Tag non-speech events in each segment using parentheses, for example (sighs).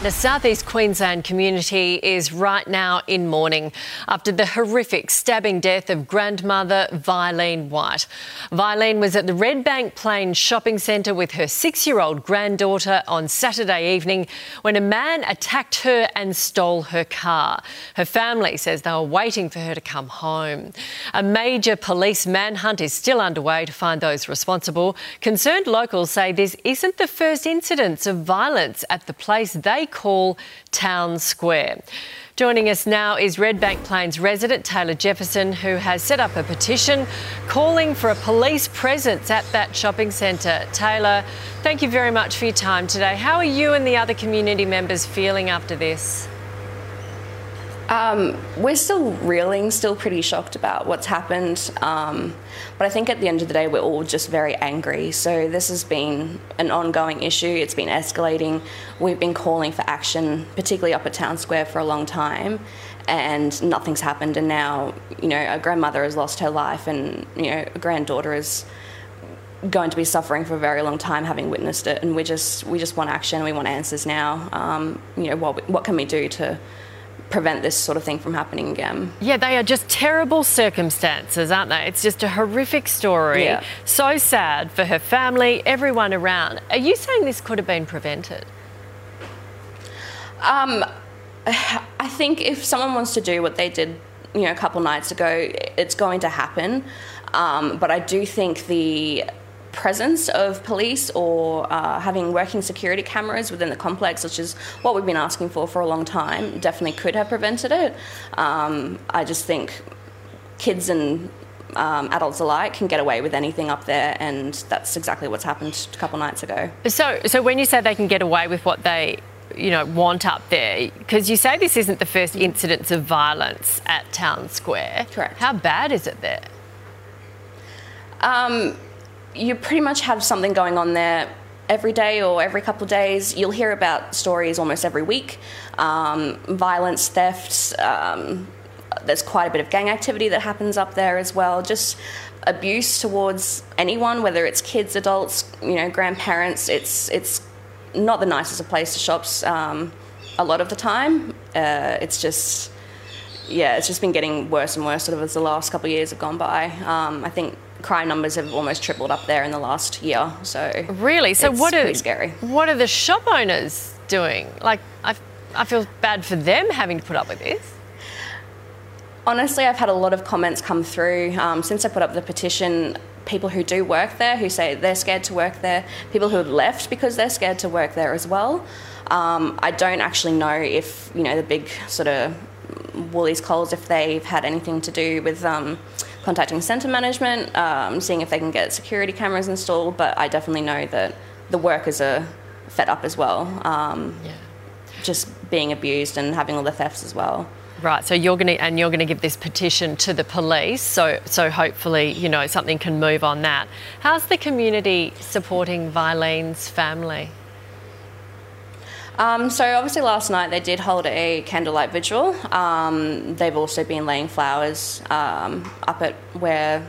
The southeast Queensland community is right now in mourning after the horrific stabbing death of grandmother Vyleen White. Vyleen was at the Redbank Plains shopping centre with her six year old granddaughter on Saturday evening when a man attacked her and stole her car. Her family says they were waiting for her to come home. A major police manhunt is still underway to find those responsible. Concerned locals say this isn't the first incidence of violence at the place they call Town Square. Joining us now is Redbank Plains resident Taylor Jefferson, who has set up a petition calling for a police presence at that shopping centre. Taylor, thank you very much for your time today. How are you and the other community members feeling after this? Um, we're still reeling, still pretty shocked about what's happened. Um, but I think at the end of the day, we're all just very angry. So this has been an ongoing issue. It's been escalating. We've been calling for action, particularly up at Town Square, for a long time, and nothing's happened. And now, you know, a grandmother has lost her life, and you know, a granddaughter is going to be suffering for a very long time having witnessed it and we just we just want action we want answers now um, you know what, what can we do to prevent this sort of thing from happening again. Yeah, they are just terrible circumstances, aren't they? It's just a horrific story. Yeah. So sad for her family, everyone around. Are you saying this could have been prevented? Um, (sighs) I think if someone wants to do what they did, you know, a couple nights ago, it's going to happen. Um, but I do think the presence of police or uh, having working security cameras within the complex, which is what we've been asking for for a long time, definitely could have prevented it. Um, I just think kids and um, adults alike can get away with anything up there, and that's exactly what's happened a couple nights ago. So, so when you say they can get away with what they you know want up there because you say this isn't the first incidence of violence at town square correct how bad is it there um, you pretty much have something going on there every day or every couple of days. You'll hear about stories almost every week um, violence, thefts. Um, there's quite a bit of gang activity that happens up there as well. Just abuse towards anyone, whether it's kids, adults, you know, grandparents. It's it's not the nicest of place to shops um, a lot of the time. Uh, it's just yeah, it's just been getting worse and worse sort of as the last couple of years have gone by. Um, I think crime numbers have almost tripled up there in the last year. So really, so what are scary? What are the shop owners doing? Like, I, I feel bad for them having to put up with this. Honestly, I've had a lot of comments come through um, since I put up the petition. People who do work there who say they're scared to work there. People who have left because they're scared to work there as well. Um, I don't actually know if you know the big sort of Woolies Coles if they've had anything to do with. Um, contacting centre management, um, seeing if they can get security cameras installed. But I definitely know that the workers are fed up as well. Um, yeah. Just being abused and having all the thefts as well. Right, so you're going to and you're going to give this petition to the police, so so hopefully you know something can move on that. How's the community supporting Vyleen's family? Um, so obviously last night they did hold a candlelight vigil. Um, they've also been laying flowers um, up at where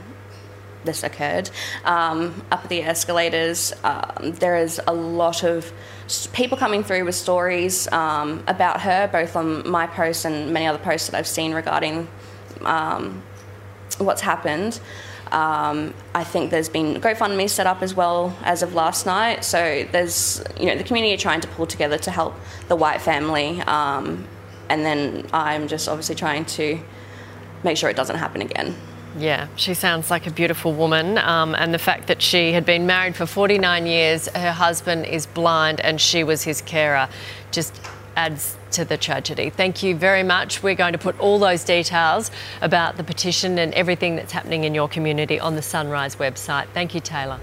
this occurred, um, up at the escalators. Um, there is a lot of people coming through with stories um, about her, both on my post and many other posts that I've seen regarding what's happened. Um, I think there's been GoFundMe set up as well as of last night. So there's, you know, the community are trying to pull together to help the White family. Um, and then I'm just obviously trying to make sure it doesn't happen again. Yeah, she sounds like a beautiful woman. Um, and the fact that she had been married for 49 years, her husband is blind, and she was his carer just adds to the tragedy. Thank you very much. We're going to put all those details about the petition and everything that's happening in your community on the Sunrise website. Thank you, Taylor.